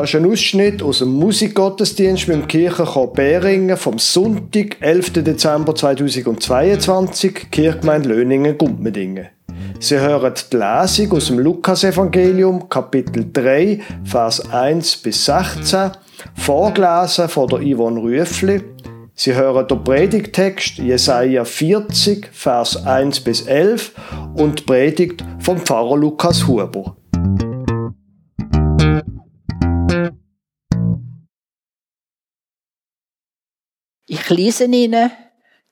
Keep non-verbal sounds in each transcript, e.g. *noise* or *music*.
Das ist ein Ausschnitt aus dem Musikgottesdienst mit dem Kirchenchor Beringen vom Sonntag, 11. Dezember 2022, Kirchgemeinde Löningen-Gumpmedingen. Sie hören die Lesung aus dem Lukasevangelium, Kapitel 3, Vers 1 bis 16, vorgelesen von der Yvonne Rüffli. Sie hören den Predigtext Jesaja 40, Vers 1 bis 11 und die Predigt vom Pfarrer Lukas Huber. Ich lese Ihnen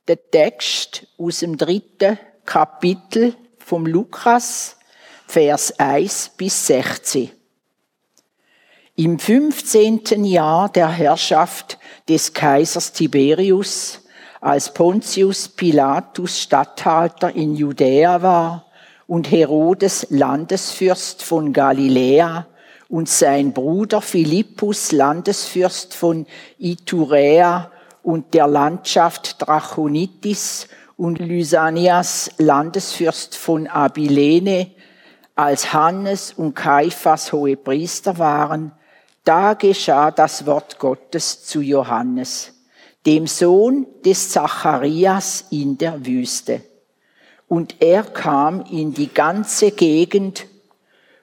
den Text aus dem dritten Kapitel vom Lukas, Vers 1 bis 16. Im 15. Jahr der Herrschaft des Kaisers Tiberius, als Pontius Pilatus Statthalter in Judäa war und Herodes Landesfürst von Galiläa und sein Bruder Philippus Landesfürst von Iturea und der Landschaft Drachonitis und Lysanias Landesfürst von Abilene, als Hannes und Kaiphas hohe Priester waren, da geschah das Wort Gottes zu Johannes, dem Sohn des Zacharias in der Wüste. Und er kam in die ganze Gegend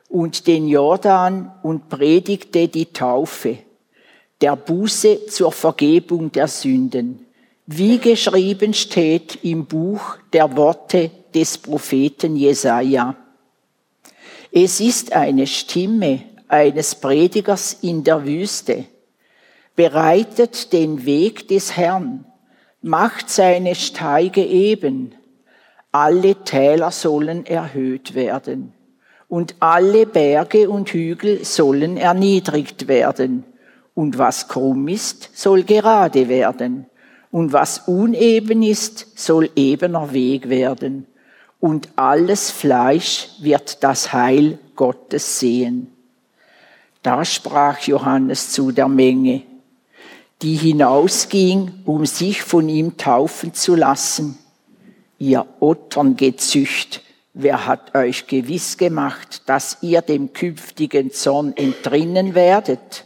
und den Jordan und predigte die Taufe, der Buße zur Vergebung der Sünden wie geschrieben steht im Buch der Worte des Propheten Jesaja. Es ist eine Stimme eines Predigers in der Wüste. Bereitet den Weg des Herrn, macht seine Steige eben. Alle Täler sollen erhöht werden und alle Berge und Hügel sollen erniedrigt werden. Und was krumm ist, soll gerade werden und was uneben ist, soll ebener Weg werden. Und alles Fleisch wird das Heil Gottes sehen. Da sprach Johannes zu der Menge, die hinausging, um sich von ihm taufen zu lassen. Ihr Otterngezücht, wer hat euch gewiss gemacht, dass ihr dem künftigen Zorn entrinnen werdet?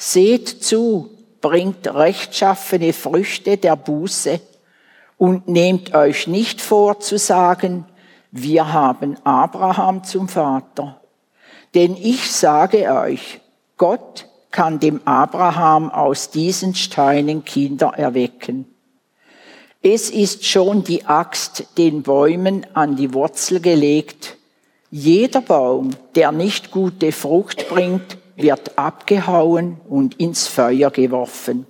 Seht zu, bringt rechtschaffene Früchte der Buße und nehmt euch nicht vor zu sagen, wir haben Abraham zum Vater. Denn ich sage euch, Gott kann dem Abraham aus diesen Steinen Kinder erwecken. Es ist schon die Axt den Bäumen an die Wurzel gelegt. Jeder Baum, der nicht gute Frucht bringt, wird abgehauen und ins Feuer geworfen.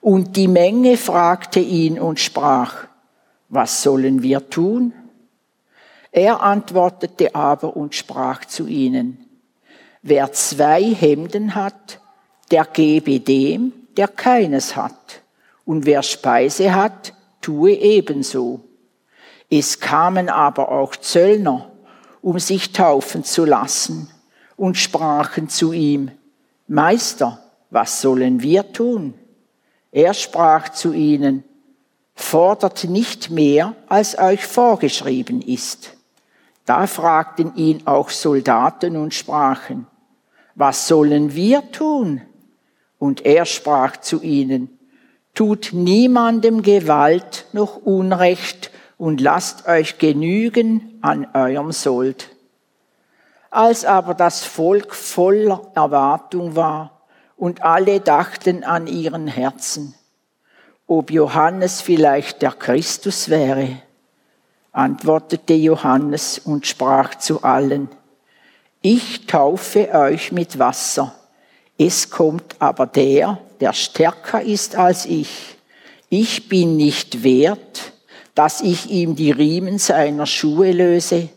Und die Menge fragte ihn und sprach, was sollen wir tun? Er antwortete aber und sprach zu ihnen, wer zwei Hemden hat, der gebe dem, der keines hat, und wer Speise hat, tue ebenso. Es kamen aber auch Zöllner, um sich taufen zu lassen, und sprachen zu ihm, Meister, was sollen wir tun? Er sprach zu ihnen, fordert nicht mehr, als euch vorgeschrieben ist. Da fragten ihn auch Soldaten und sprachen, was sollen wir tun? Und er sprach zu ihnen, tut niemandem Gewalt noch Unrecht und lasst euch genügen an eurem Sold. Als aber das Volk voller Erwartung war und alle dachten an ihren Herzen, ob Johannes vielleicht der Christus wäre, antwortete Johannes und sprach zu allen, ich taufe euch mit Wasser, es kommt aber der, der stärker ist als ich. Ich bin nicht wert, dass ich ihm die Riemen seiner Schuhe löse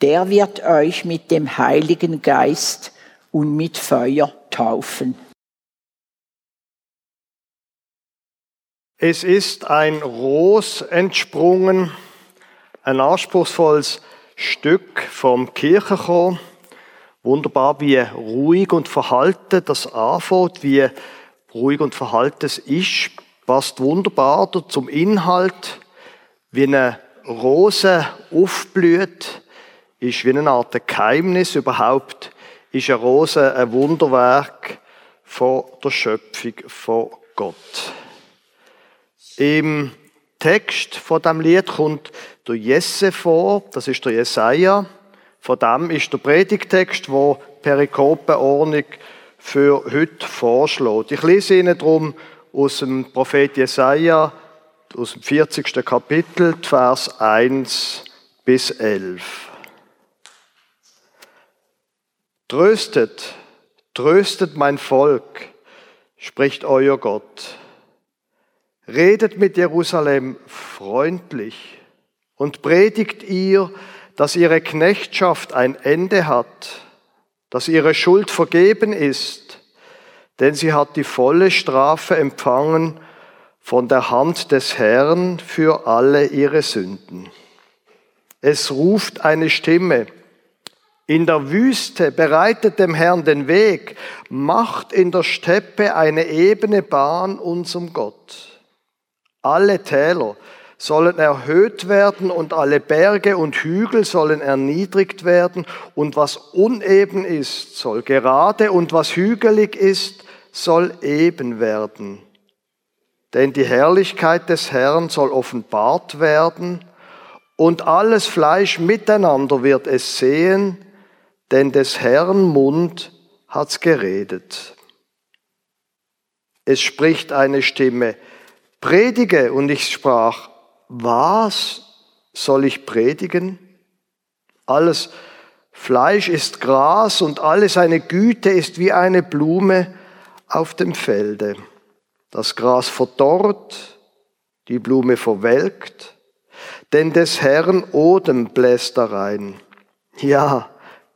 der wird euch mit dem Heiligen Geist und mit Feuer taufen. Es ist ein Ros entsprungen, ein anspruchsvolles Stück vom Kirchenchor. Wunderbar, wie ruhig und verhalten das anfängt, wie ruhig und verhalten es ist, passt wunderbar zum Inhalt, wie eine Rose aufblüht, ist wie eine Art Geheimnis überhaupt ist eine Rose ein Wunderwerk von der Schöpfung von Gott. Im Text von dem Lied kommt der Jesse vor, das ist der Jesaja. Von dem ist der Predigtext, wo Perikopenordnung für heute vorschlägt. Ich lese Ihnen darum aus dem Prophet Jesaja, aus dem 40. Kapitel, Vers 1 bis 11. Tröstet, tröstet mein Volk, spricht euer Gott. Redet mit Jerusalem freundlich und predigt ihr, dass ihre Knechtschaft ein Ende hat, dass ihre Schuld vergeben ist, denn sie hat die volle Strafe empfangen von der Hand des Herrn für alle ihre Sünden. Es ruft eine Stimme, in der Wüste bereitet dem Herrn den Weg, macht in der Steppe eine ebene Bahn unserem Gott. Alle Täler sollen erhöht werden und alle Berge und Hügel sollen erniedrigt werden und was uneben ist, soll gerade und was hügelig ist, soll eben werden. Denn die Herrlichkeit des Herrn soll offenbart werden und alles Fleisch miteinander wird es sehen, denn des Herrn Mund hat's geredet. Es spricht eine Stimme, predige, und ich sprach, was soll ich predigen? Alles Fleisch ist Gras und alle seine Güte ist wie eine Blume auf dem Felde. Das Gras verdorrt, die Blume verwelkt, denn des Herrn Odem bläst da rein. Ja,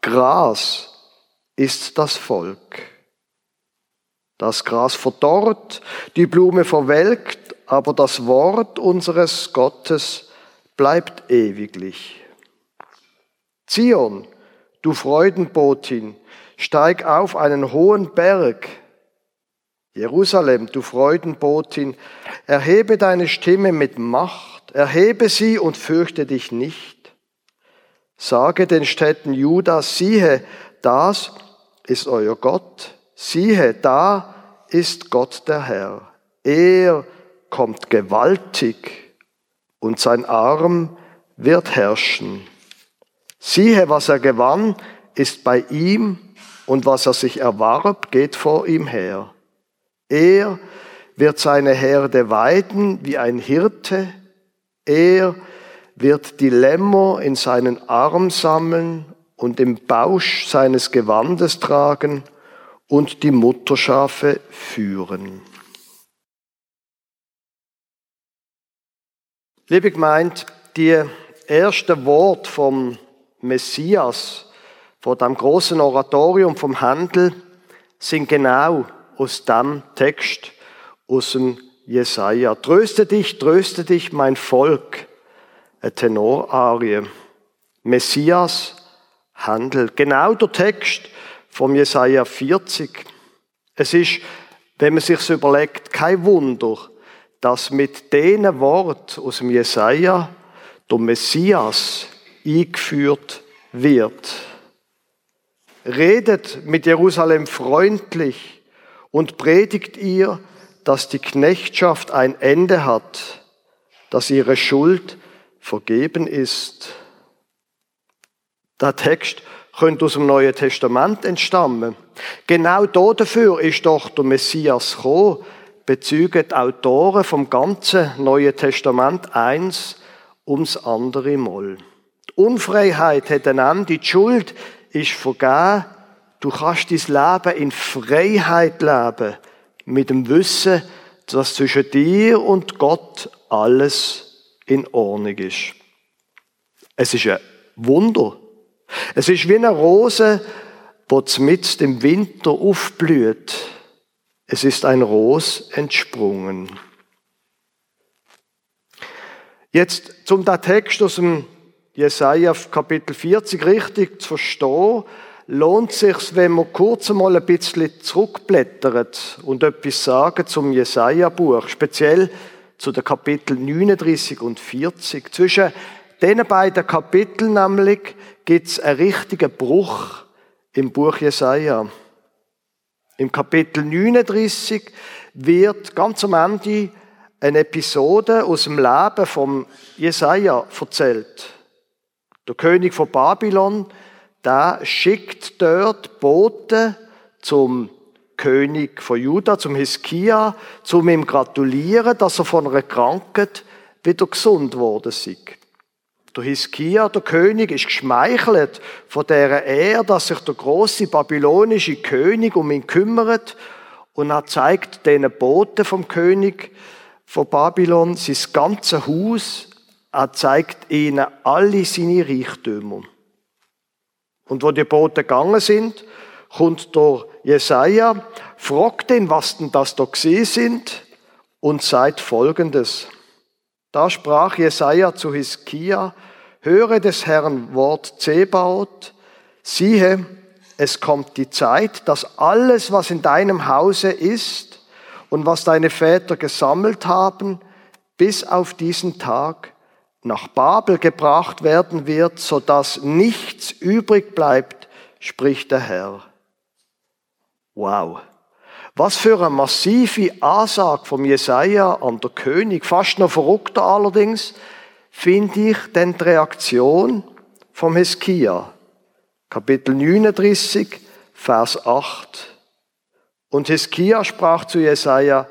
Gras ist das Volk. Das Gras verdorrt, die Blume verwelkt, aber das Wort unseres Gottes bleibt ewiglich. Zion, du Freudenbotin, steig auf einen hohen Berg. Jerusalem, du Freudenbotin, erhebe deine Stimme mit Macht, erhebe sie und fürchte dich nicht. Sage den Städten Judas, siehe, das ist euer Gott. Siehe, da ist Gott der Herr. Er kommt gewaltig und sein Arm wird herrschen. Siehe, was er gewann, ist bei ihm und was er sich erwarb, geht vor ihm her. Er wird seine Herde weiden wie ein Hirte. Er wird die Lämmer in seinen Arm sammeln und im Bausch seines Gewandes tragen und die Mutterschafe führen. Liebe gemeint, die ersten Wort vom Messias, von dem großen Oratorium vom Handel, sind genau aus dem Text, aus dem Jesaja. Tröste dich, tröste dich, mein Volk eine Tenorarie. Messias handelt. Genau der Text vom Jesaja 40. Es ist, wenn man sich überlegt, kein Wunder, dass mit diesen Wort aus dem Jesaja der Messias eingeführt wird. Redet mit Jerusalem freundlich und predigt ihr, dass die Knechtschaft ein Ende hat, dass ihre Schuld vergeben ist. Der Text könnte aus dem Neuen Testament entstammen. Genau dafür ist doch der Messias gekommen, bezügen die Autoren vom ganzen Neuen Testament eins ums andere Mal. Die Unfreiheit hat ein Ende, die Schuld ist vergeben. Du kannst dein Leben in Freiheit leben, mit dem Wissen, dass zwischen dir und Gott alles in Ordnung ist. Es ist ein Wunder. Es ist wie eine Rose, die mitten im Winter aufblüht. Es ist ein Ros entsprungen. Jetzt zum der Text aus dem Jesaja Kapitel 40 richtig zu verstehen, lohnt sich, wenn man kurz einmal ein bisschen zurückblättert und etwas sagen zum Jesaja-Buch, speziell zu den Kapiteln 39 und 40. Zwischen diesen beiden Kapiteln nämlich gibt es einen richtigen Bruch im Buch Jesaja. Im Kapitel 39 wird ganz am Ende eine Episode aus dem Leben von Jesaja erzählt. Der König von Babylon, der schickt dort Boten zum König von Juda, zum Hiskia, zum ihm gratulieren, dass er von einer Krankheit wieder gesund worden ist. Der Hiskia, der König, ist geschmeichelt von der Ehre, dass sich der große babylonische König um ihn kümmert und er zeigt den Boten vom König von Babylon sein ganzes Haus. Er zeigt ihnen alle seine Reichtümer. Und wo die Boten gegangen sind, kommt der Jesaja, fragt ihn, was denn das da gesehen sind und sagt Folgendes. Da sprach Jesaja zu Hiskia, höre des Herrn Wort Zebaoth, siehe, es kommt die Zeit, dass alles, was in deinem Hause ist und was deine Väter gesammelt haben, bis auf diesen Tag nach Babel gebracht werden wird, so dass nichts übrig bleibt, spricht der Herr. Wow. Was für eine massive Ansage vom Jesaja an der König, fast noch verrückter allerdings, finde ich denn die Reaktion vom Heskia. Kapitel 39, Vers 8. Und Heskia sprach zu Jesaja,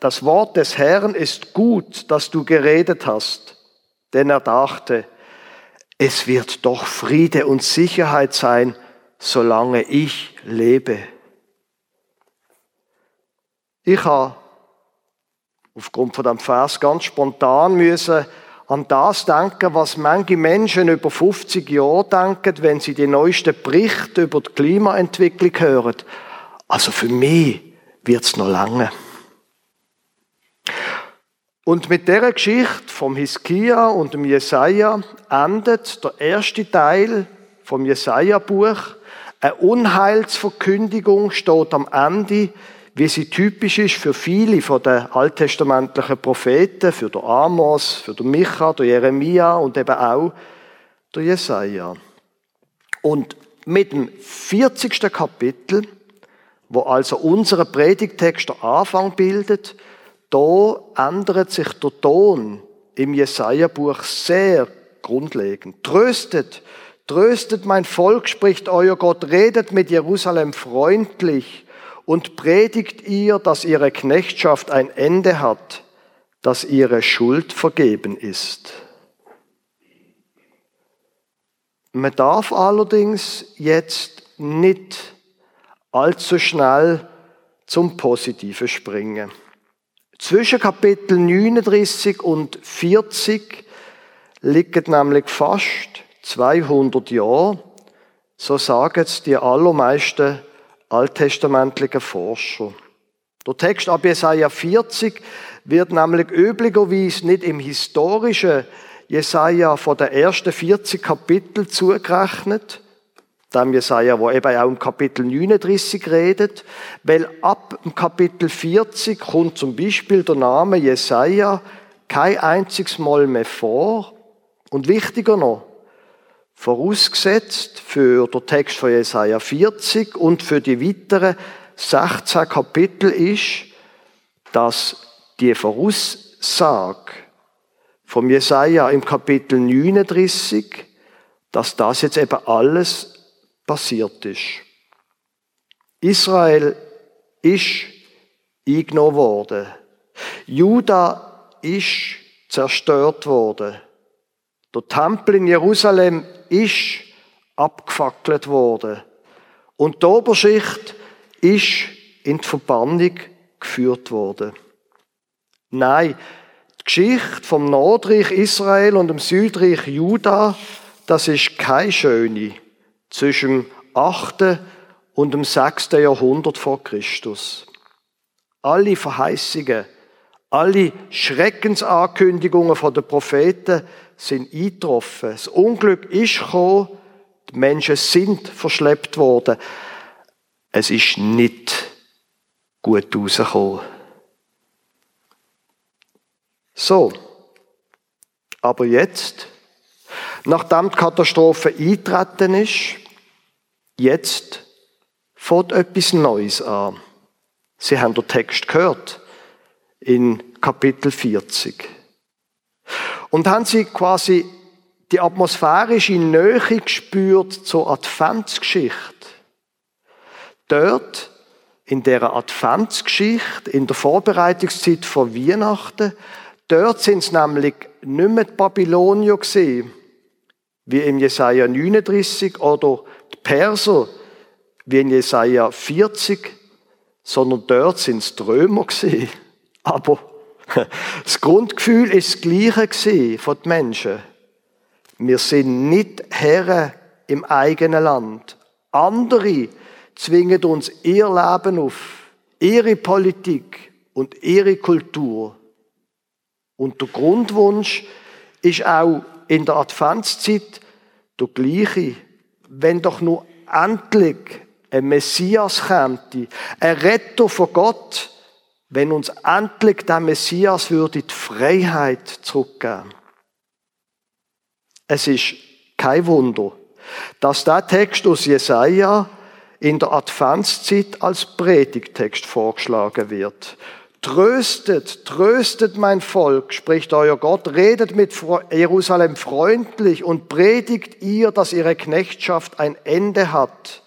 das Wort des Herrn ist gut, dass du geredet hast, denn er dachte, es wird doch Friede und Sicherheit sein, solange ich lebe. Ich habe aufgrund von dem Vers ganz spontan müssen an das denken, was manche Menschen über 50 Jahre denken, wenn sie die neuesten Berichte über die Klimaentwicklung hören. Also für mich wird es noch lange. Und mit der Geschichte vom Hiskia und dem Jesaja endet der erste Teil vom Jesaja-Buch. Eine Unheilsverkündigung steht am Ende wie sie typisch ist für viele von den alttestamentlichen Propheten, für den Amos, für den Micha, den Jeremia und eben auch der Jesaja. Und mit dem 40. Kapitel, wo also unsere Predigtext der Anfang bildet, da ändert sich der Ton im Jesaja-Buch sehr grundlegend. Tröstet, tröstet mein Volk, spricht euer Gott, redet mit Jerusalem freundlich und predigt ihr, dass ihre Knechtschaft ein Ende hat, dass ihre Schuld vergeben ist. Man darf allerdings jetzt nicht allzu schnell zum Positiven springen. Zwischen Kapitel 39 und 40 liegen nämlich fast 200 Jahre, so sagen es die allermeisten alttestamentlichen Forscher. Der Text ab Jesaja 40 wird nämlich üblicherweise nicht im historischen Jesaja von den ersten 40 Kapitel zugerechnet, dem Jesaja, wo eben auch im Kapitel 39 redet, weil ab dem Kapitel 40 kommt zum Beispiel der Name Jesaja kein einziges Mal mehr vor. Und wichtiger noch, vorausgesetzt für den Text von Jesaja 40 und für die weiteren 16 Kapitel ist, dass die Voraussage vom Jesaja im Kapitel 39, dass das jetzt eben alles passiert ist. Israel ist eingenommen worden. Juda ist zerstört worden. Der Tempel in Jerusalem ist abgefackelt worden. Und die Oberschicht ist in die Verbannung geführt worden. Nein, die Geschichte vom Nordreich Israel und dem Südreich Juda, das ist keine schöne zwischen dem 8. und dem 6. Jahrhundert vor Christus. Alle Verheißungen, alle Schreckensankündigungen von den Propheten sind eingetroffen. Das Unglück ist gekommen, die Menschen sind verschleppt worden. Es ist nicht gut rausgekommen. So. Aber jetzt, nachdem die Katastrophe eingetreten ist, Jetzt fängt etwas Neues an. Sie haben den Text gehört in Kapitel 40. Und haben sie quasi die atmosphärische Nähe gespürt zur Adventsgeschichte. Dort, in der Adventsgeschichte, in der Vorbereitungszeit vor Weihnachten, dort sind es nämlich nicht mehr die Babylonier gesehen, wie in Jesaja 39 oder die Perser, wie in Jesaja 40, sondern dort sind es die Römer gesehen. Aber das Grundgefühl ist das gleiche von den Menschen. Wir sind nicht Herren im eigenen Land. Andere zwingen uns ihr Leben auf, ihre Politik und ihre Kultur. Und der Grundwunsch ist auch in der Adventszeit der gleiche. Wenn doch nur endlich ein Messias käme, ein Retter von Gott, wenn uns endlich der Messias würde die Freiheit zurückgeben. Es ist kein Wunder, dass der Text aus Jesaja in der Adventszeit als Predigtext vorgeschlagen wird. Tröstet, tröstet mein Volk, spricht euer Gott, redet mit Jerusalem freundlich und predigt ihr, dass ihre Knechtschaft ein Ende hat,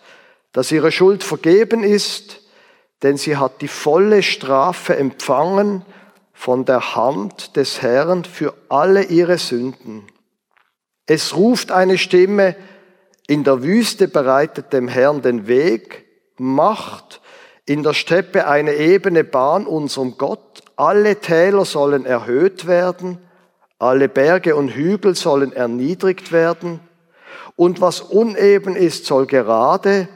dass ihre Schuld vergeben ist, denn sie hat die volle Strafe empfangen von der Hand des Herrn für alle ihre Sünden. Es ruft eine Stimme, in der Wüste bereitet dem Herrn den Weg, macht in der Steppe eine ebene Bahn unserem Gott, alle Täler sollen erhöht werden, alle Berge und Hügel sollen erniedrigt werden, und was uneben ist, soll gerade,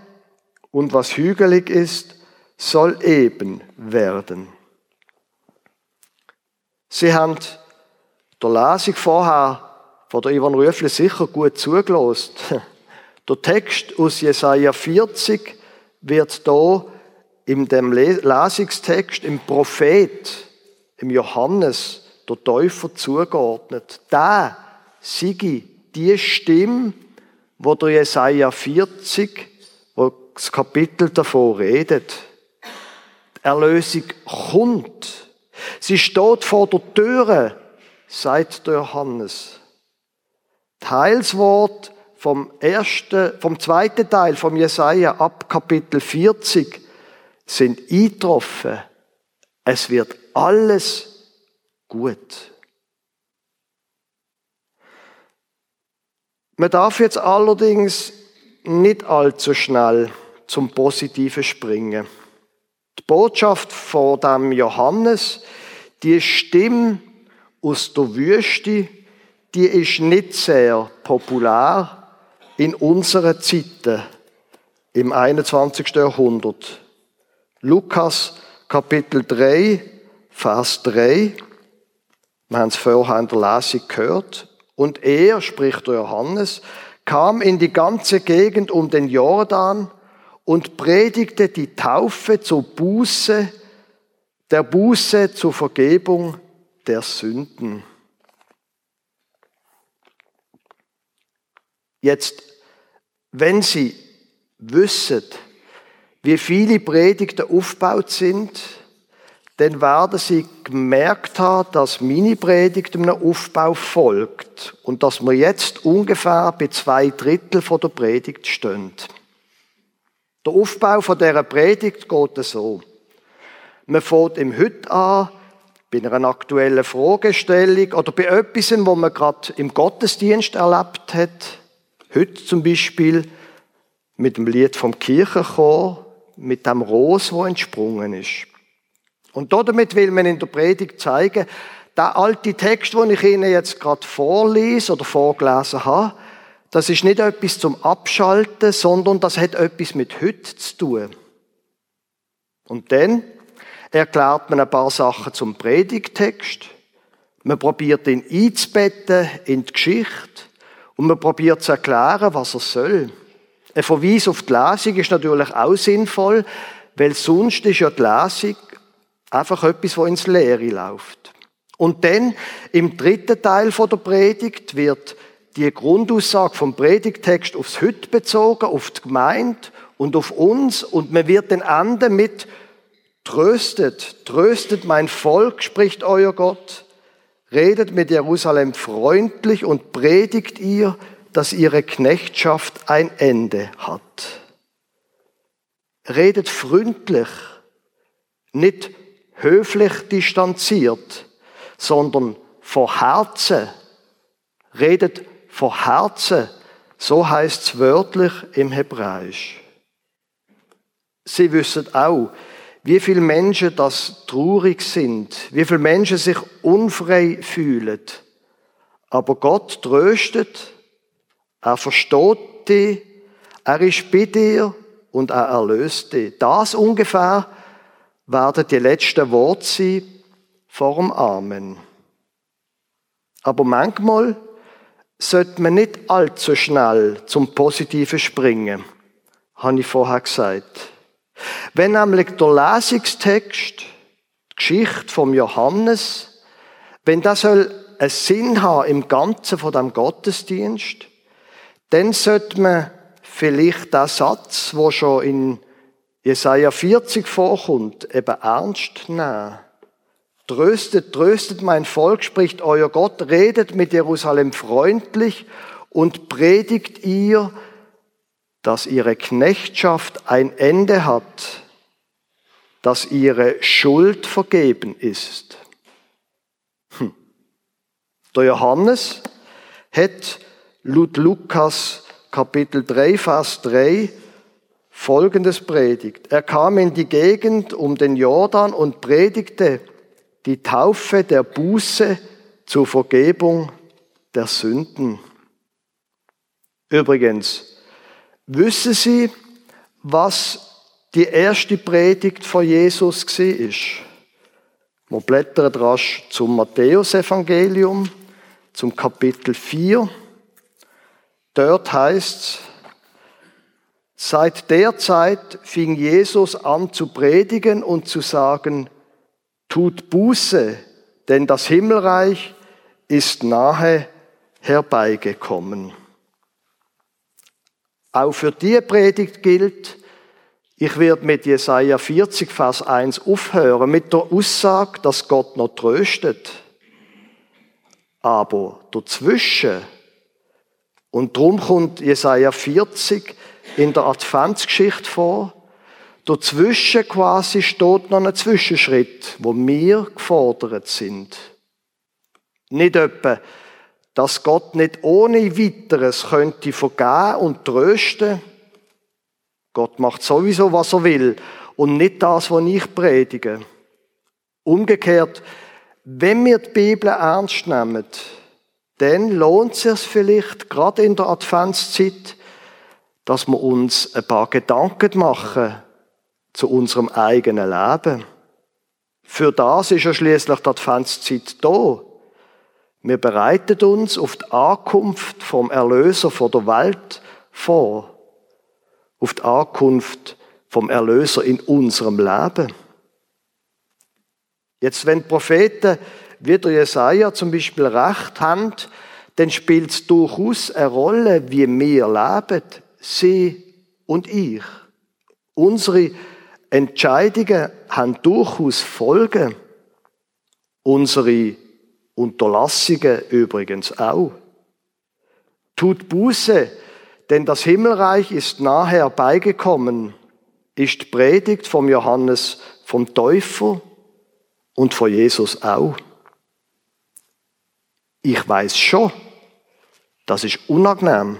und was hügelig ist, soll eben werden. Sie haben der Lesung vorher von der Ivan Rüffle sicher gut zugelost. *laughs* Der Text aus Jesaja 40 wird da in dem Lesungstext im Prophet, im Johannes, der Täufer zugeordnet. Da siege die Stimme, wo der Jesaja 40, wo das Kapitel davor redet. Erlösung kommt. Sie steht vor der Türe, sagt der Johannes. Teilswort vom ersten, vom zweiten Teil vom Jesaja ab Kapitel 40 sind eingetroffen. Es wird alles gut. Man darf jetzt allerdings nicht allzu schnell zum Positiven springen. Die Botschaft von dem Johannes, die Stimme aus der Wüste, die ist nicht sehr populär in unseren Zeiten im 21. Jahrhundert. Lukas Kapitel 3, Vers 3. Wir haben es vorher in der Lesung gehört. Und er, spricht der Johannes, kam in die ganze Gegend um den Jordan und predigte die Taufe zur Buße, der Buße zur Vergebung der Sünden. Jetzt, wenn Sie wissen, wie viele Predigten aufgebaut sind, dann werden Sie gemerkt haben, dass meine Predigt einem Aufbau folgt und dass wir jetzt ungefähr bei zwei Drittel von der Predigt stehen. Der Aufbau von dieser Predigt geht so. Man fängt im Heute an, bei einer aktuellen Fragestellung oder bei etwas, wo man gerade im Gottesdienst erlebt hat. Heute zum Beispiel mit dem Lied vom Kirchenchor, mit dem Ros, wo entsprungen ist. Und damit will man in der Predigt zeigen, der alte Text, den ich Ihnen jetzt gerade vorlese oder vorgelesen habe, das ist nicht etwas zum Abschalten, sondern das hat etwas mit heute zu tun. Und dann erklärt man ein paar Sachen zum Predigtext. Man probiert ihn einzubetten in die Geschichte. Und man probiert zu erklären, was er soll. Ein Verweis auf die Lesung ist natürlich auch sinnvoll, weil sonst ist ja die Lesung einfach etwas, wo ins Leere läuft. Und dann im dritten Teil der Predigt wird die Grundaussage vom Predigtext aufs Hüt bezogen, auf die Gemeinde und auf uns und man wird den anderen mit tröstet, tröstet mein Volk, spricht euer Gott, redet mit Jerusalem freundlich und predigt ihr, dass ihre Knechtschaft ein Ende hat. Redet freundlich, nicht höflich distanziert, sondern vor Herzen. Redet vor Herzen, so heißt es wörtlich im Hebräisch. Sie wissen auch, wie viele Menschen das traurig sind, wie viele Menschen sich unfrei fühlen. Aber Gott tröstet, er versteht dich, er ist bei dir und er erlöst dich. Das ungefähr werden die letzten Worte sein vor dem Amen. Aber manchmal sollte man nicht allzu schnell zum Positiven springen, habe ich vorher gesagt. Wenn nämlich der Lesungstext, die Geschichte vom Johannes, wenn das soll einen Sinn haben im Ganzen von dem Gottesdienst, dann sollte man vielleicht den Satz, wo schon in Jesaja 40 vorkommt, eben ernst nehmen. Tröstet, tröstet mein Volk, spricht euer Gott, redet mit Jerusalem freundlich und predigt ihr, dass ihre Knechtschaft ein Ende hat, dass ihre Schuld vergeben ist. Hm. Der Johannes hat laut Lukas Kapitel 3, Vers 3 Folgendes predigt. Er kam in die Gegend um den Jordan und predigte die Taufe der Buße zur Vergebung der Sünden. Übrigens, Wissen Sie, was die erste Predigt von Jesus war? Wir blättern rasch zum Matthäusevangelium, zum Kapitel 4. Dort heißt es, Seit der Zeit fing Jesus an zu predigen und zu sagen, tut Buße, denn das Himmelreich ist nahe herbeigekommen. Auch für die Predigt gilt, ich werde mit Jesaja 40, Vers 1 aufhören, mit der Aussage, dass Gott noch tröstet. Aber dazwischen, und darum kommt Jesaja 40 in der Adventsgeschichte vor, dazwischen quasi steht noch ein Zwischenschritt, wo wir gefordert sind. Nicht etwa, dass Gott nicht ohne weiteres könnte vergeben und trösten. Gott macht sowieso, was er will und nicht das, was ich predige. Umgekehrt, wenn wir die Bibel ernst nehmen, dann lohnt es sich vielleicht, gerade in der Adventszeit, dass wir uns ein paar Gedanken machen zu unserem eigenen Leben. Für das ist ja schließlich die Adventszeit da. Wir bereiten uns auf die Ankunft vom Erlöser vor der Welt vor. Auf die Ankunft vom Erlöser in unserem Leben. Jetzt, wenn die Propheten wie der Jesaja zum Beispiel recht haben, dann spielt es durchaus eine Rolle, wie wir leben, sie und ich. Unsere Entscheidungen haben durchaus Folgen. Unsere Unterlassungen übrigens auch. Tut Buße, denn das Himmelreich ist nahe herbeigekommen, ist die Predigt vom Johannes vom Täufer und von Jesus auch. Ich weiß schon, das ist unangenehm.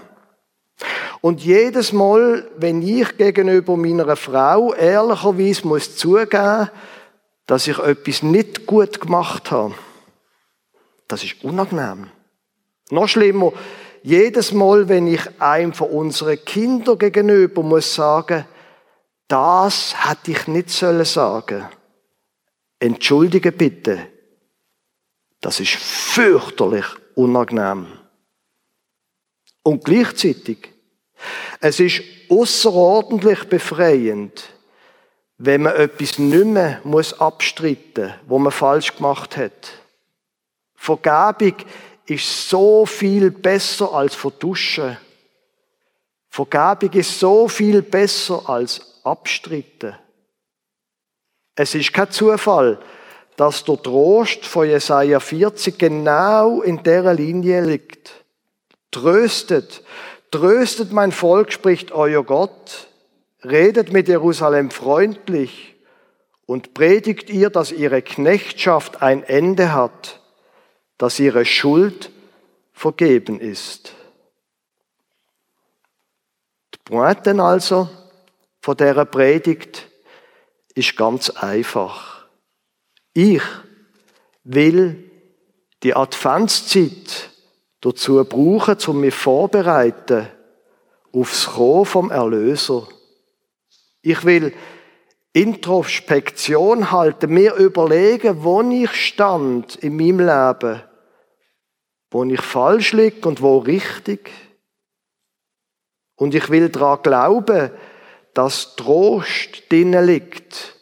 Und jedes Mal, wenn ich gegenüber meiner Frau ehrlicherweise muss zugeben, dass ich etwas nicht gut gemacht habe, das ist unangenehm. Noch schlimmer, jedes Mal, wenn ich einem von unseren Kindern gegenüber muss sagen, das hätte ich nicht sollen sagen. Entschuldige bitte. Das ist fürchterlich unangenehm. Und gleichzeitig, es ist außerordentlich befreiend, wenn man etwas nicht mehr muss abstreiten muss, was man falsch gemacht hat. Vergebung ist so viel besser als verduschen. Vergebung ist so viel besser als abstritten. Es ist kein Zufall, dass der Trost von Jesaja 40 genau in der Linie liegt. Tröstet, tröstet mein Volk, spricht euer Gott, redet mit Jerusalem freundlich und predigt ihr, dass ihre Knechtschaft ein Ende hat, dass ihre Schuld vergeben ist. Die Pointe also von dieser Predigt ist ganz einfach. Ich will die Adventszeit dazu brauchen, um mich vorbereiten aufs Kommen vom Erlöser. Ich will Introspektion halten, mir überlegen, wo ich stand in meinem Leben, wo ich falsch liege und wo richtig. Und ich will daran glauben, dass Trost drinnen liegt,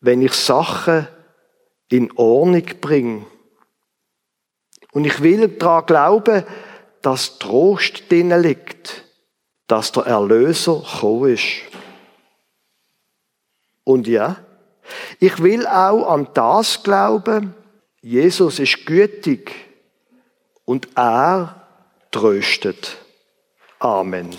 wenn ich Sachen in Ordnung bringe. Und ich will daran glauben, dass Trost drinnen liegt, dass der Erlöser gekommen ist. Und ja, ich will auch an das glauben, Jesus ist gütig und er tröstet. Amen.